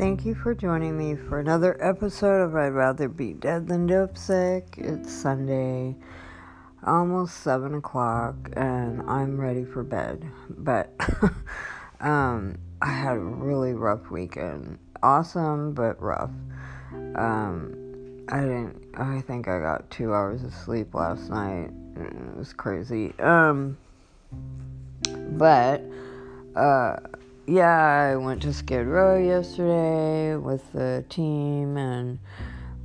Thank you for joining me for another episode of I'd Rather Be Dead Than Dope Sick. It's Sunday, almost 7 o'clock, and I'm ready for bed. But um, I had a really rough weekend. Awesome, but rough. Um, I didn't, I think I got two hours of sleep last night. It was crazy. Um, but, uh, yeah, I went to Skid Row yesterday with the team and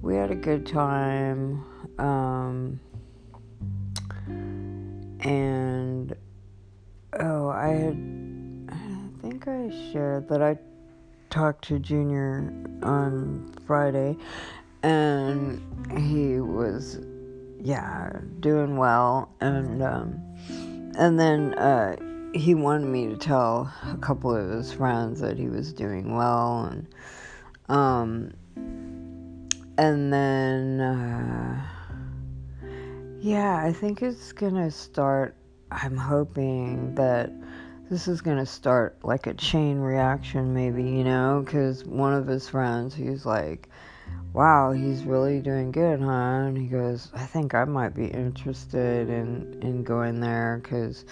we had a good time. Um, and oh, I had, I think I shared that I talked to Junior on Friday and he was, yeah, doing well. And, um, and then, uh, he wanted me to tell a couple of his friends that he was doing well and um and then uh, yeah i think it's gonna start i'm hoping that this is gonna start like a chain reaction maybe you know because one of his friends he's like wow he's really doing good huh? And he goes i think i might be interested in in going there because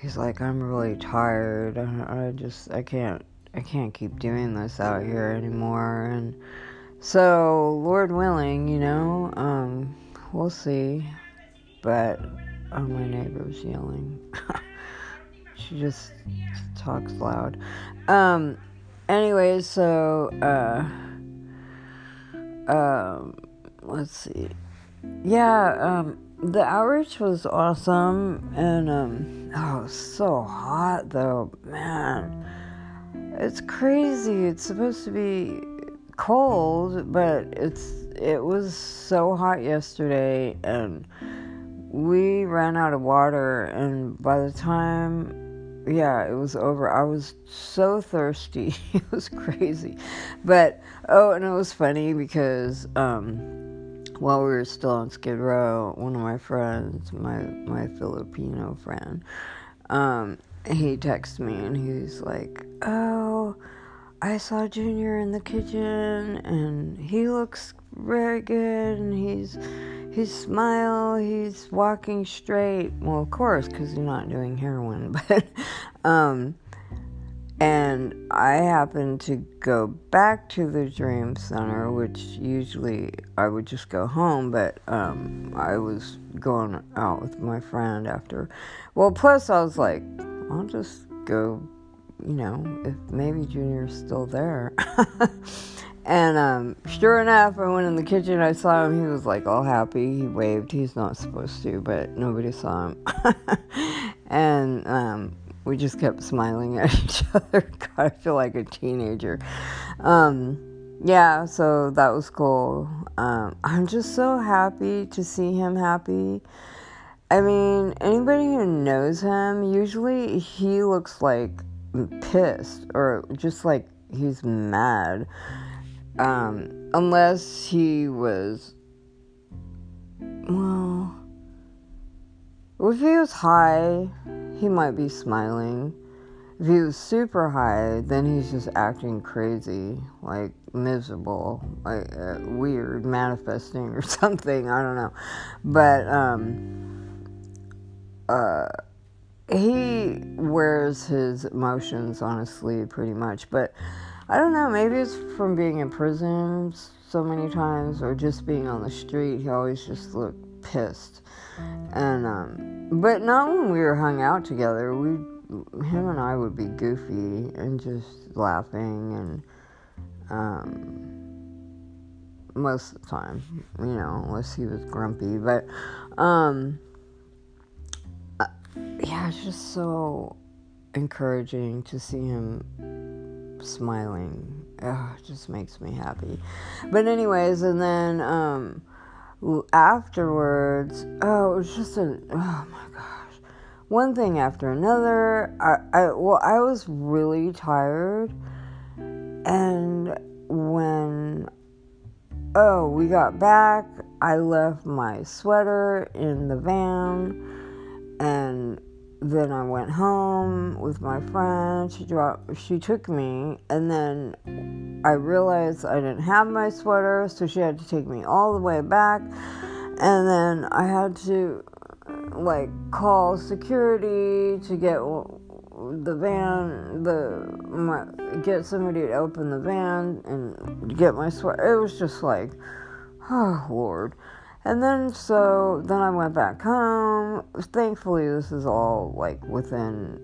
he's like, I'm really tired. I, just, I can't, I can't keep doing this out here anymore. And so, Lord willing, you know, um, we'll see. But, oh, my neighbor's yelling. she just talks loud. Um, anyways, so, uh, um, let's see. Yeah, um, the outreach was awesome and um oh so hot though man. It's crazy. It's supposed to be cold but it's it was so hot yesterday and we ran out of water and by the time yeah it was over i was so thirsty. It was crazy. But oh and it was funny because um while we were still on Skid Row, one of my friends, my my Filipino friend, um, he texted me and he's like, "Oh, I saw Junior in the kitchen and he looks very good and he's his smile, he's walking straight. Well, of course, because he's not doing heroin, but um." And I happened to go back to the Dream Center, which usually I would just go home, but um, I was going out with my friend after. Well, plus I was like, I'll just go, you know, if maybe Junior's still there. and um, sure enough, I went in the kitchen, I saw him, he was like all happy. He waved. He's not supposed to, but nobody saw him. and um, we just kept smiling at each other. God, I feel like a teenager. Um, yeah, so that was cool. Um, I'm just so happy to see him happy. I mean, anybody who knows him, usually he looks like pissed or just like he's mad. Um, unless he was, well, if he was high, he might be smiling. If he was super high, then he's just acting crazy, like miserable, like uh, weird, manifesting or something. I don't know. But, um, uh, he wears his emotions on his sleeve pretty much. But I don't know, maybe it's from being in prison so many times or just being on the street. He always just looked pissed. And um, but not when we were hung out together. We, him and I would be goofy and just laughing and um, most of the time, you know, unless he was grumpy. But um, uh, yeah, it's just so encouraging to see him smiling. Ugh, it just makes me happy. But anyways, and then um afterwards, oh, it was just a, oh my gosh, one thing after another. I, I, well, I was really tired, and when, oh, we got back, I left my sweater in the van, and then I went home with my friend. She dropped, she took me, and then I realized I didn't have my sweater, so she had to take me all the way back. And then I had to like call security to get the van, the my, get somebody to open the van and get my sweater. It was just like, oh Lord. And then so then I went back home. Thankfully, this is all like within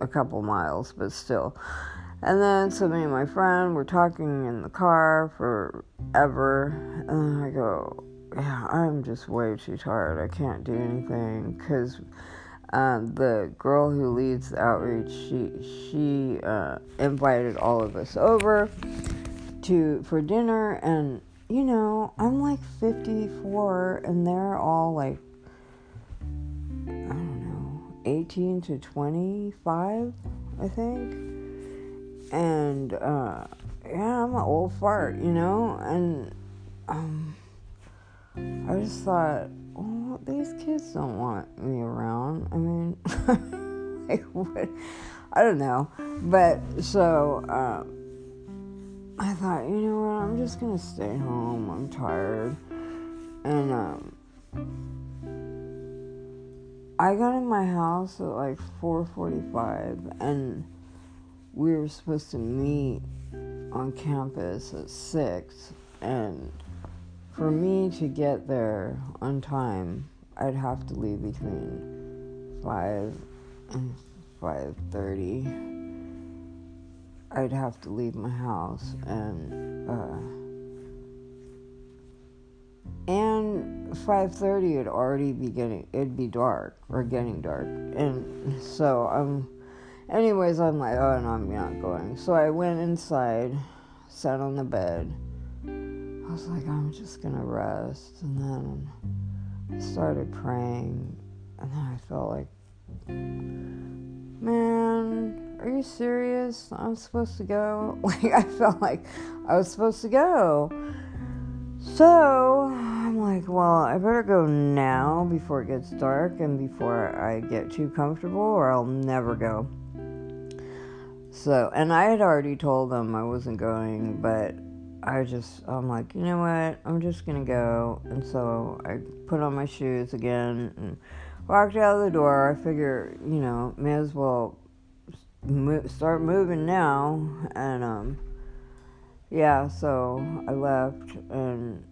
a couple miles, but still. And then so me and my friend were talking in the car forever, and I go, yeah, I'm just way too tired. I can't do anything because um, the girl who leads the outreach, she she uh, invited all of us over to for dinner, and you know, I'm like 54, and they're all like I don't know, 18 to 25, I think, and uh, yeah, I'm an old fart, you know, and um I just thought, well, these kids don't want me around. I mean, like, what? I don't know. But so um, I thought, you know what? I'm just gonna stay home. I'm tired, and um, I got in my house at like 4:45, and we were supposed to meet on campus at six, and for me to get there on time, I'd have to leave between 5 and 5.30. I'd have to leave my house and uh, and 5.30 it'd already be getting it'd be dark or getting dark. And so i'm anyways i'm like oh no i'm not going. So i went inside sat on the bed. I was like, I'm just gonna rest. And then I started praying, and then I felt like, man, are you serious? I'm supposed to go? Like, I felt like I was supposed to go. So I'm like, well, I better go now before it gets dark and before I get too comfortable, or I'll never go. So, and I had already told them I wasn't going, but I just, I'm like, you know what? I'm just gonna go. And so I put on my shoes again and walked out of the door. I figure, you know, may as well start moving now. And, um, yeah, so I left and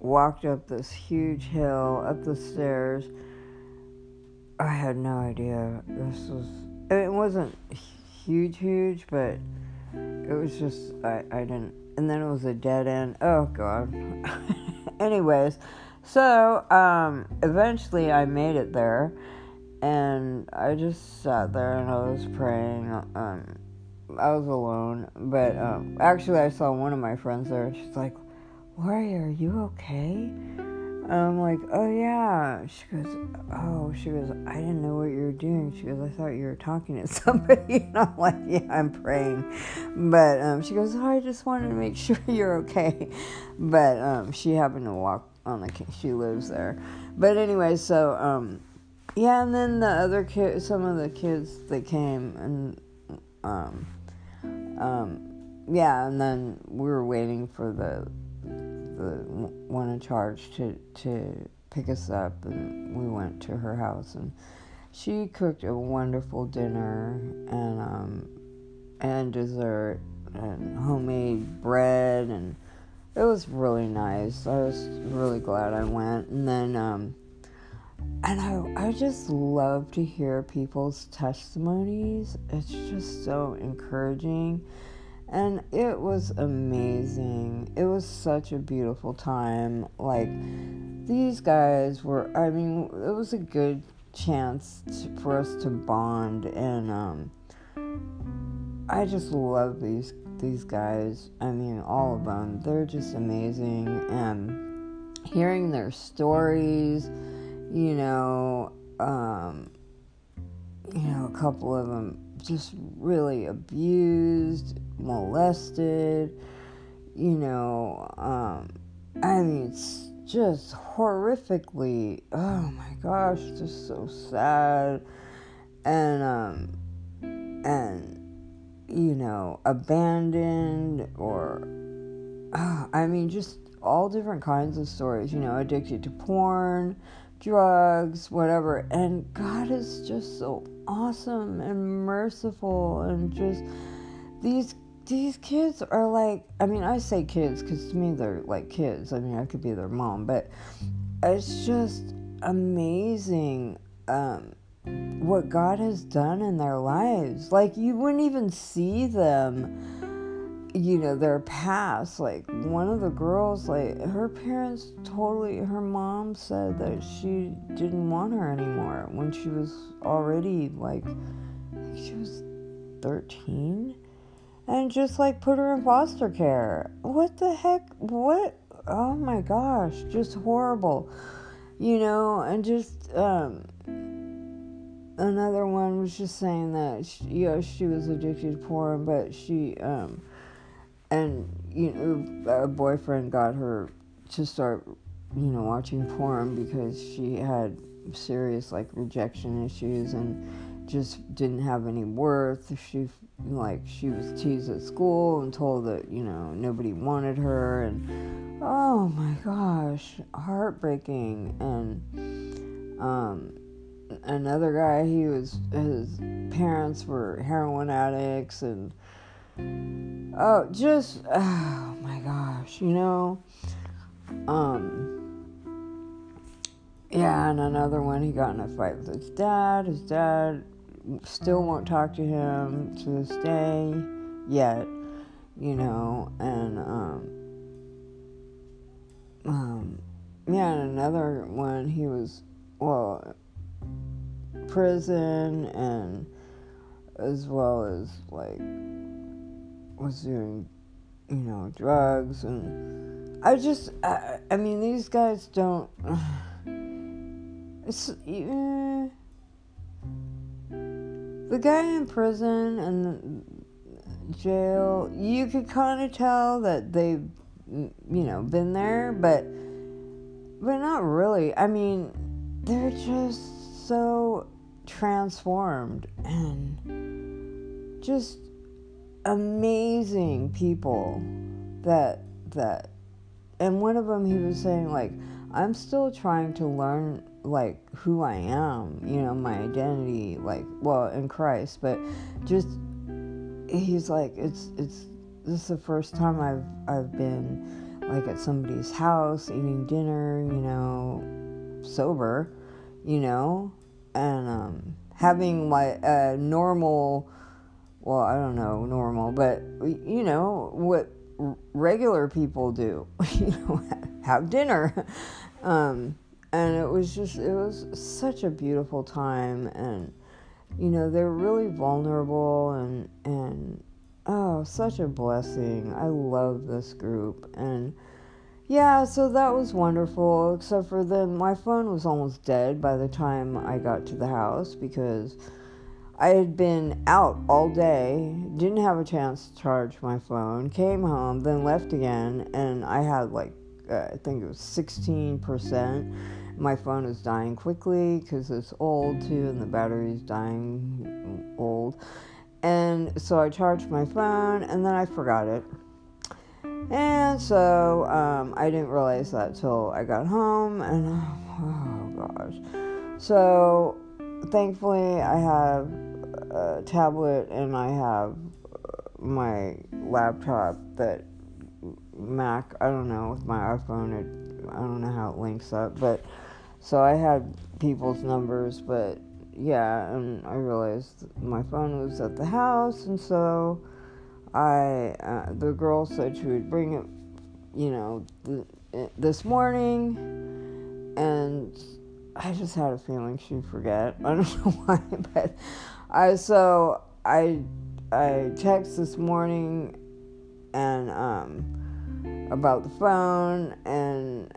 walked up this huge hill, up the stairs. I had no idea. This was, it wasn't huge, huge, but it was just, I, I didn't and then it was a dead end. Oh god. Anyways, so um, eventually I made it there, and I just sat there and I was praying. Um, I was alone, but um, actually I saw one of my friends there. She's like, "Lori, are you okay?" I'm like, oh yeah. She goes, oh, she goes, I didn't know what you were doing. She goes, I thought you were talking to somebody. And I'm like, yeah, I'm praying. But um, she goes, oh, I just wanted to make sure you're okay. But um, she happened to walk on the, she lives there. But anyway, so um, yeah, and then the other kid, some of the kids that came and um, um, yeah, and then we were waiting for the the one in charge to to pick us up, and we went to her house, and she cooked a wonderful dinner and um, and dessert and homemade bread, and it was really nice. I was really glad I went, and then um, and I I just love to hear people's testimonies. It's just so encouraging and it was amazing. It was such a beautiful time. Like these guys were I mean, it was a good chance to, for us to bond and um I just love these these guys. I mean, all of them. They're just amazing and hearing their stories, you know, um you know, a couple of them just really abused, molested, you know, um, I mean, it's just horrifically, oh my gosh, just so sad. and um and you know abandoned or uh, I mean just all different kinds of stories. You know, addicted to porn, drugs, whatever. And God is just so awesome and merciful and just these these kids are like I mean I say kids cuz to me they're like kids. I mean I could be their mom, but it's just amazing um, what God has done in their lives. Like you wouldn't even see them, you know, their past. Like one of the girls, like her parents totally, her mom said that she didn't want her anymore when she was already like, she was 13 and just like put her in foster care. What the heck? What? Oh my gosh, just horrible you know, and just um, another one was just saying that she, you know she was addicted to porn, but she um, and you know a boyfriend got her to start you know watching porn because she had serious like rejection issues and just didn't have any worth. She like she was teased at school and told that you know nobody wanted her and oh my gosh heartbreaking and um another guy he was his parents were heroin addicts and oh just oh my gosh you know um yeah and another one he got in a fight with his dad. His dad still won't talk to him to this day yet, you know, and um, um, yeah, and another one he was well, prison and as well as like was doing, you know, drugs and I just I, I mean these guys don't. It's. Uh, the guy in prison and jail, you could kind of tell that they've, you know, been there, but but not really. I mean, they're just so transformed and just amazing people that that and one of them he was saying like I'm still trying to learn like who I am, you know, my identity, like well in Christ, but just he's like it's it's this is the first time I've I've been like at somebody's house eating dinner, you know, sober, you know, and um, having like a normal, well I don't know normal, but you know what regular people do, you know, have dinner. Um, and it was just it was such a beautiful time and you know they're really vulnerable and and oh such a blessing i love this group and yeah so that was wonderful except for then my phone was almost dead by the time i got to the house because i had been out all day didn't have a chance to charge my phone came home then left again and i had like uh, i think it was 16% my phone is dying quickly because it's old too and the battery's dying old. And so I charged my phone and then I forgot it. And so um, I didn't realize that till I got home and oh, oh gosh. So thankfully I have tablet and I have my laptop that Mac, I don't know, with my iPhone, it, I don't know how it links up, but so I had people's numbers, but yeah, and I realized my phone was at the house, and so I, uh, the girl said she would bring it, you know, th- this morning, and I just had a feeling she'd forget. I don't know why, but I so I I text this morning and um about the phone and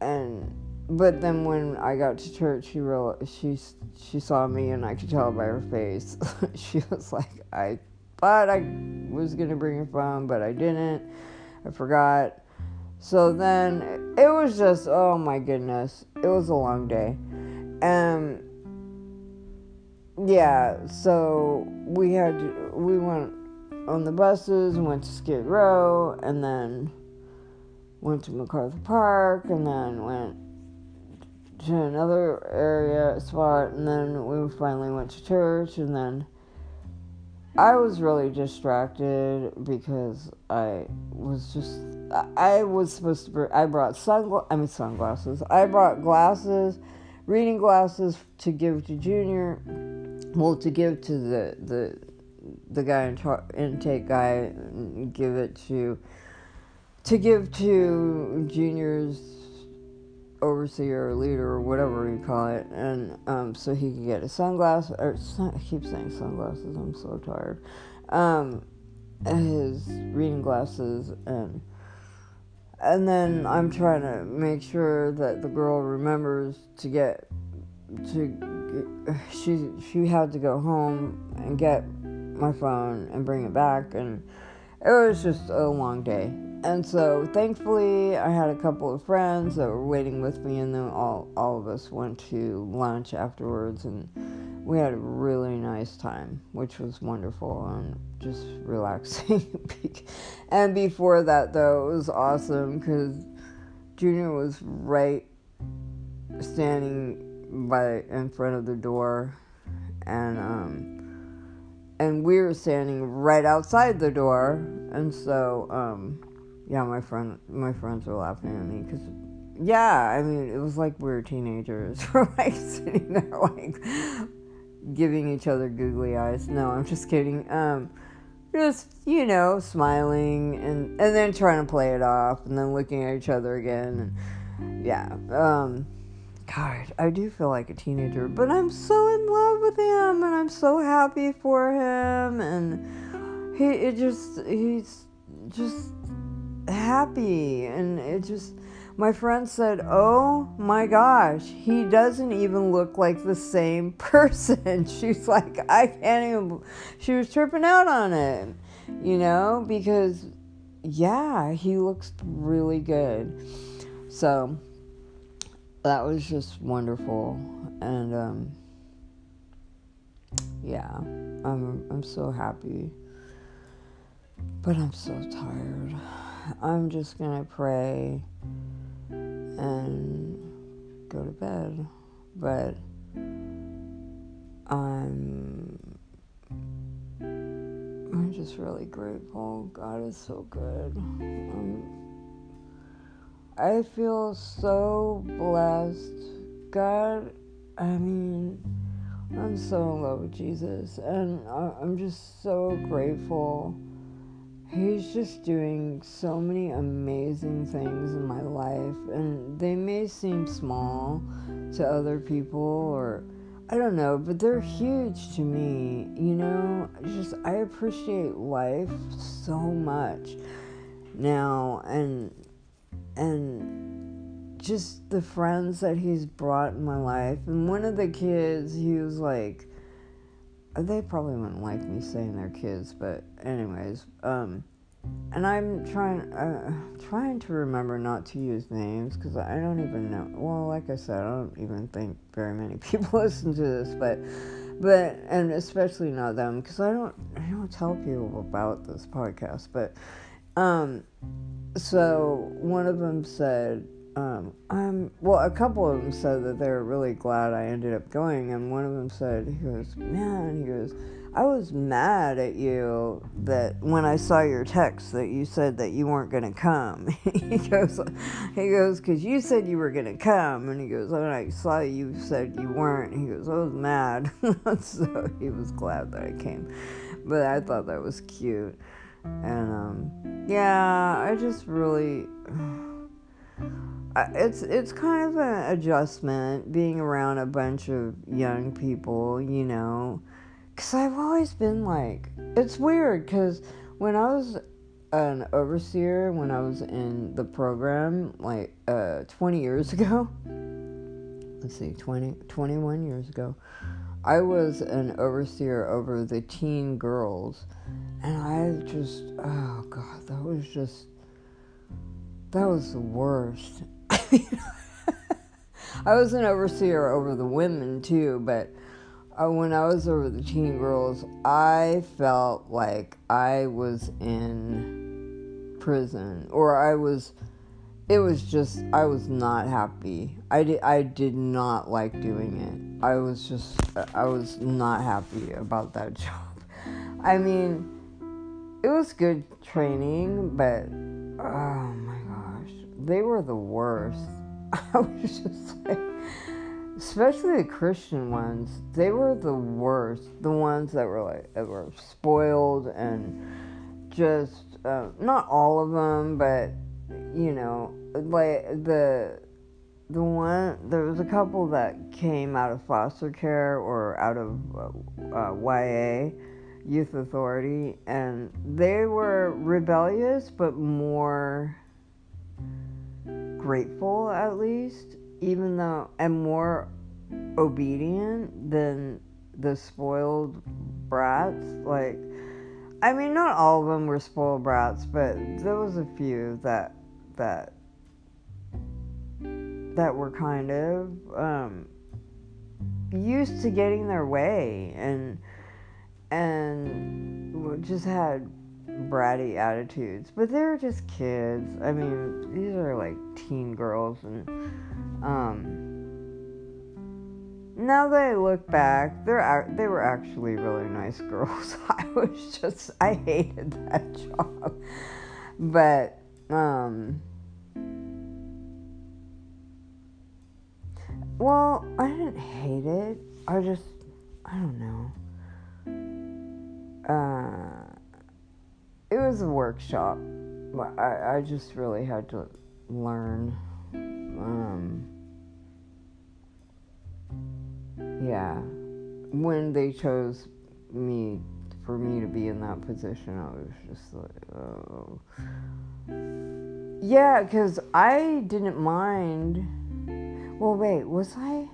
and but then when I got to church, she real she she saw me and I could tell by her face. she was like, I thought I was gonna bring a phone, but I didn't. I forgot. So then it was just oh my goodness, it was a long day, and yeah, so we had to, we went on the buses and went to Skid Row and then went to MacArthur Park and then went to another area spot and then we finally went to church and then I was really distracted because I was just I was supposed to bring, I brought sunglasses I mean sunglasses. I brought glasses reading glasses to give to Junior well to give to the the the guy in char- intake guy give it to to give to Junior's overseer or leader or whatever you call it, and um, so he could get a sunglasses. Or sun, I keep saying sunglasses. I'm so tired. Um, his reading glasses and and then I'm trying to make sure that the girl remembers to get to she she had to go home and get my phone and bring it back and it was just a long day and so thankfully, I had a couple of friends that were waiting with me, and then all, all of us went to lunch afterwards, and we had a really nice time, which was wonderful and just relaxing. and before that, though, it was awesome because Junior was right standing by in front of the door, and um, and we were standing right outside the door, and so um yeah, my friend, my friends were laughing at me because, yeah, I mean, it was like we were teenagers. we're like sitting there, like giving each other googly eyes. No, I'm just kidding. Um, just you know, smiling and and then trying to play it off, and then looking at each other again. And, yeah. Um, God, I do feel like a teenager, but I'm so in love with him, and I'm so happy for him, and he it just he's just happy and it just my friend said oh my gosh he doesn't even look like the same person. She's like i can't even she was tripping out on it you know because yeah he looks really good. So that was just wonderful and um yeah i'm i'm so happy but i'm so tired I'm just going to pray and go to bed. But I'm I'm just really grateful. God is so good. Um, I feel so blessed. God, I mean, I'm so in love with Jesus, and I'm just so grateful He's just doing so many amazing things in my life, and they may seem small to other people, or I don't know, but they're huge to me. You know, just I appreciate life so much now, and and just the friends that he's brought in my life. And one of the kids, he was like, they probably wouldn't like me saying they're kids, but anyways, um, and I'm trying, uh, trying to remember not to use names because I don't even know. Well, like I said, I don't even think very many people listen to this, but, but, and especially not them because I don't, I don't tell people about this podcast. But, um, so one of them said, um, I'm well. A couple of them said that they were really glad I ended up going, and one of them said, "He goes, man, he goes, I was mad at you that when I saw your text that you said that you weren't gonna come." he goes, he goes, because you said you were gonna come, and he goes, when I saw you said you weren't. He goes, I was mad, so he was glad that I came, but I thought that was cute, and um, yeah, I just really it's it's kind of an adjustment being around a bunch of young people, you know, because I've always been like, it's weird because when I was an overseer, when I was in the program, like uh, 20 years ago, let's see, 20, 21 years ago, I was an overseer over the teen girls, and I just, oh God, that was just, that was the worst. I was an overseer over the women too, but uh, when I was over the teen girls, I felt like I was in prison or I was it was just I was not happy. I did I did not like doing it. I was just I was not happy about that job. I mean, it was good training, but oh my gosh, they were the worst. I was just like especially the Christian ones, they were the worst. The ones that were like that were spoiled and just uh, not all of them, but you know, like the the one there was a couple that came out of foster care or out of uh, uh, YA youth authority and they were rebellious but more grateful at least even though and more obedient than the spoiled brats. Like i mean not all of them were spoiled brats but there was a few that that that were kind of um, used to getting their way and and just had bratty attitudes but they were just kids i mean these are like teen girls and um now that I look back, they're they were actually really nice girls. I was just I hated that job, but um, well, I didn't hate it. I just I don't know. Uh, it was a workshop. I I just really had to learn. Um, yeah, when they chose me for me to be in that position, I was just like, oh. Yeah, because I didn't mind. Well, wait, was I?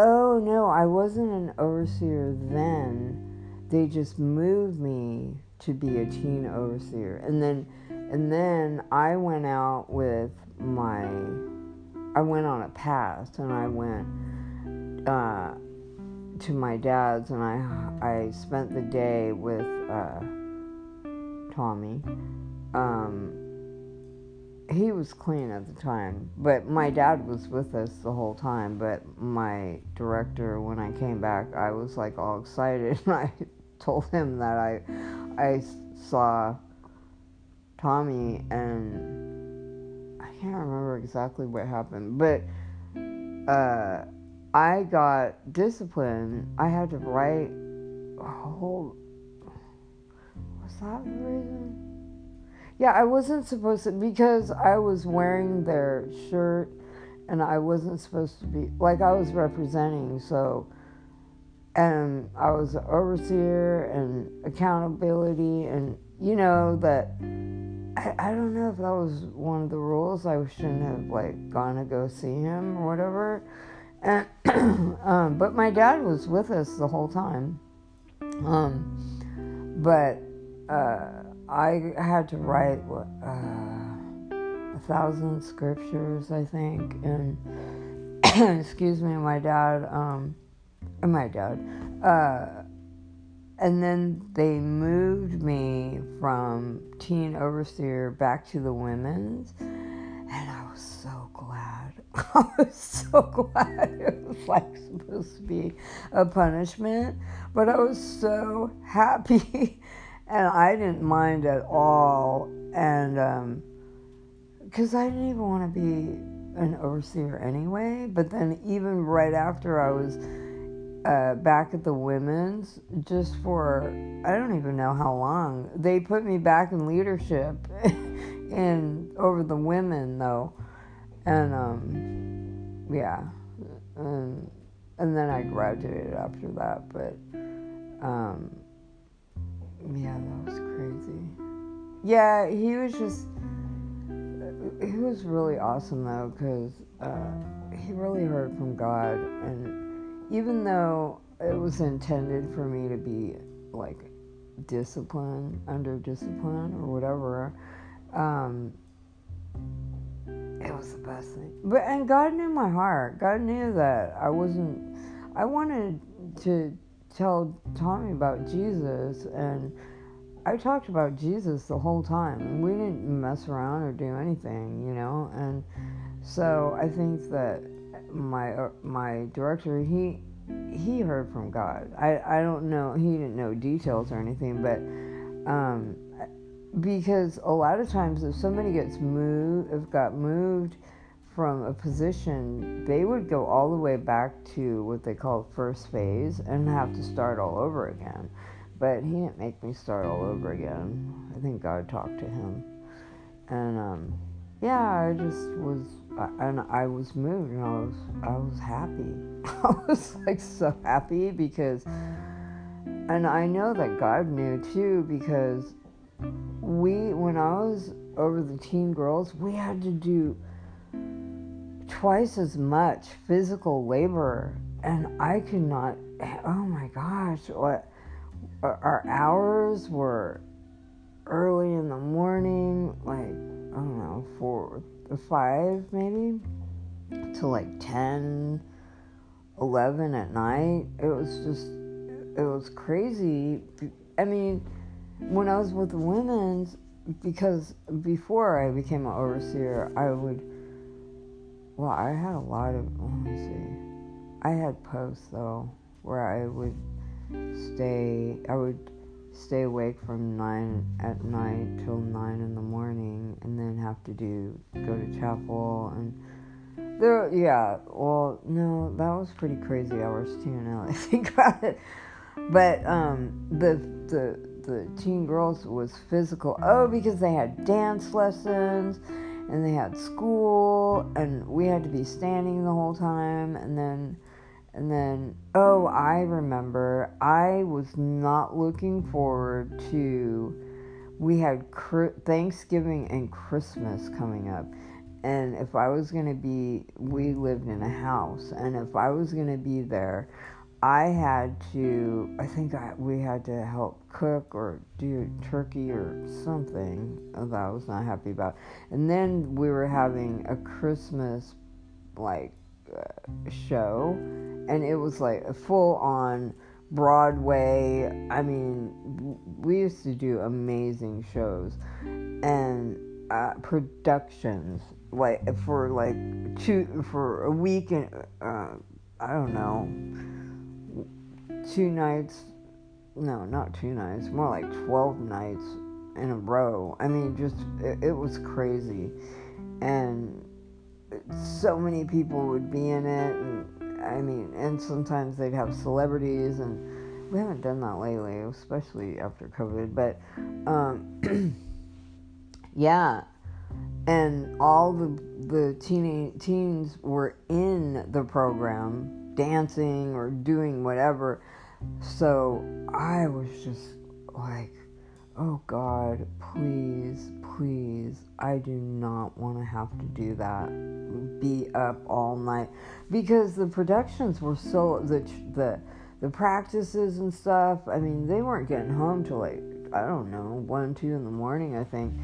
Oh no, I wasn't an overseer then. They just moved me to be a teen overseer, and then, and then I went out with my I went on a pass and I went uh, to my dad's and I I spent the day with uh, Tommy. Um, he was clean at the time, but my dad was with us the whole time. But my director, when I came back, I was like all excited, and I told him that I I saw Tommy and I can't remember exactly what happened, but uh, I got disciplined. I had to write a whole. Was that the reason? Yeah, I wasn't supposed to because I was wearing their shirt and I wasn't supposed to be like I was representing so and I was an overseer and accountability and you know that I, I don't know if that was one of the rules. I shouldn't have like gone to go see him or whatever. And um, but my dad was with us the whole time. Um, but uh, I had to write what uh, a thousand scriptures, I think, and excuse me, my dad, um, my dad, uh, and then they moved me from teen overseer back to the women's. And I was so glad. I was so glad it was like supposed to be a punishment. But I was so happy. and I didn't mind at all. And, because um, I didn't even want to be an overseer anyway. But then, even right after I was uh, back at the women's just for I don't even know how long. They put me back in leadership and over the women though, and um, yeah, and and then I graduated after that. But um, yeah, that was crazy. Yeah, he was just he was really awesome though because uh, he really heard from God and even though it was intended for me to be like discipline under discipline or whatever um, it was the best thing. But and God knew my heart. God knew that I wasn't. I wanted to tell Tommy about Jesus, and I talked about Jesus the whole time. We didn't mess around or do anything, you know. And so I think that my uh, my director he he heard from God. I I don't know. He didn't know details or anything, but um, because a lot of times if somebody gets moved, if got moved from a position, they would go all the way back to what they call first phase and have to start all over again. But he didn't make me start all over again. I think God talked to him, and um, yeah, I just was, and I was moved, and I was, I was happy. I was like so happy because, and I know that God knew too because we, when I was over the teen girls, we had to do twice as much physical labor, and I could not. Oh my gosh, what our hours were early in the morning, like I don't know, four, uh, five maybe, to like 10, 11 at night. It was just, it was crazy. I mean when I was with the women's, because before I became an overseer, I would. Well, I had a lot of. Let me see. I had posts though where I would stay. I would stay awake from nine at night till nine in the morning, and then have to do go to chapel and. There, yeah. Well, no, that was pretty crazy hours too. Now I think about it, but um, the the the teen girls was physical. Oh, because they had dance lessons and they had school and we had to be standing the whole time and then and then oh, I remember I was not looking forward to we had Thanksgiving and Christmas coming up. And if I was going to be, we lived in a house, and if I was going to be there, I had to, I think I, we had to help cook or do turkey or something that I was not happy about. And then we were having a Christmas like uh, show, and it was like a full on Broadway. I mean, we used to do amazing shows and uh, productions like for like two for a week and uh, I don't know two nights, no, not two nights, more like 12 nights in a row. I mean, just, it, it was crazy. And so many people would be in it. And I mean, and sometimes they'd have celebrities, and we haven't done that lately, especially after COVID. But, um, yeah. And all the the teen, teens were in the program dancing or doing whatever so I was just like, oh God, please, please, I do not want to have to do that. Be up all night because the productions were so the the the practices and stuff. I mean, they weren't getting home till like I don't know one two in the morning, I think,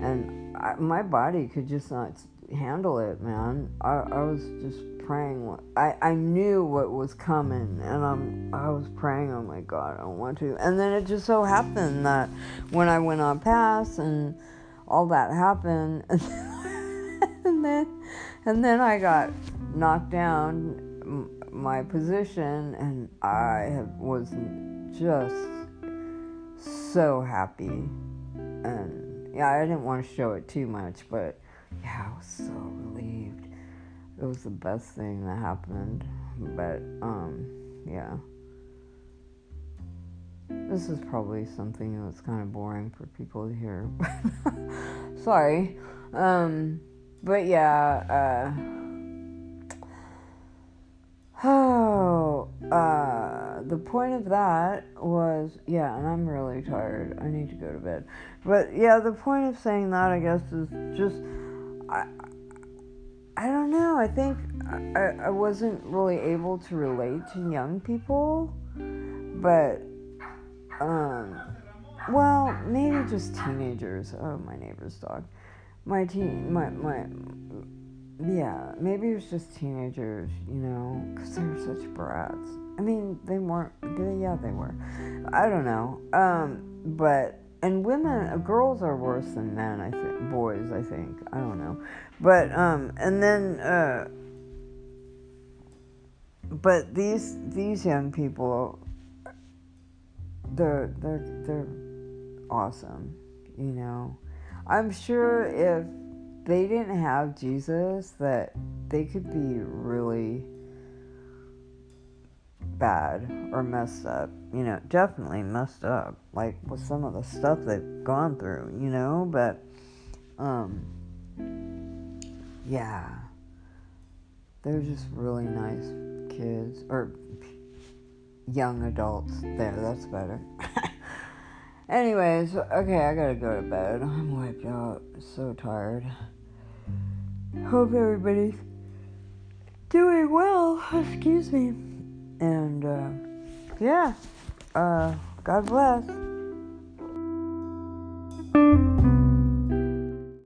and I, my body could just not handle it, man. I I was just praying. I, I knew what was coming, and I'm I was praying. Oh my God, I don't want to. And then it just so happened that when I went on pass and all that happened, and then and then I got knocked down my position, and I was just so happy, and yeah, I didn't want to show it too much, but yeah, I was so relieved it was the best thing that happened. But um, yeah. This is probably something that's kind of boring for people to hear. Sorry. Um, but yeah, uh, oh, uh, the point of that was, yeah, and I'm really tired. I need to go to bed. But yeah, the point of saying that, I guess, is just, I, I don't know. I think I, I wasn't really able to relate to young people, but um, well, maybe just teenagers. Oh, my neighbor's dog. My teen, my my yeah, maybe it was just teenagers, you know, because they're such brats. I mean, they weren't. Yeah, they were. I don't know. Um, but and women, girls are worse than men. I think boys. I think I don't know. But um, and then uh, but these these young people, they're they're they're awesome. You know, I'm sure if they didn't have Jesus, that they could be really bad or messed up. You know, definitely messed up, like with some of the stuff they've gone through. You know, but um, yeah, they're just really nice kids or young adults. There, that's better. Anyways, okay, I gotta go to bed. I'm wiped out, so tired. Hope everybody's doing well. Excuse me. And uh, yeah, uh, God bless.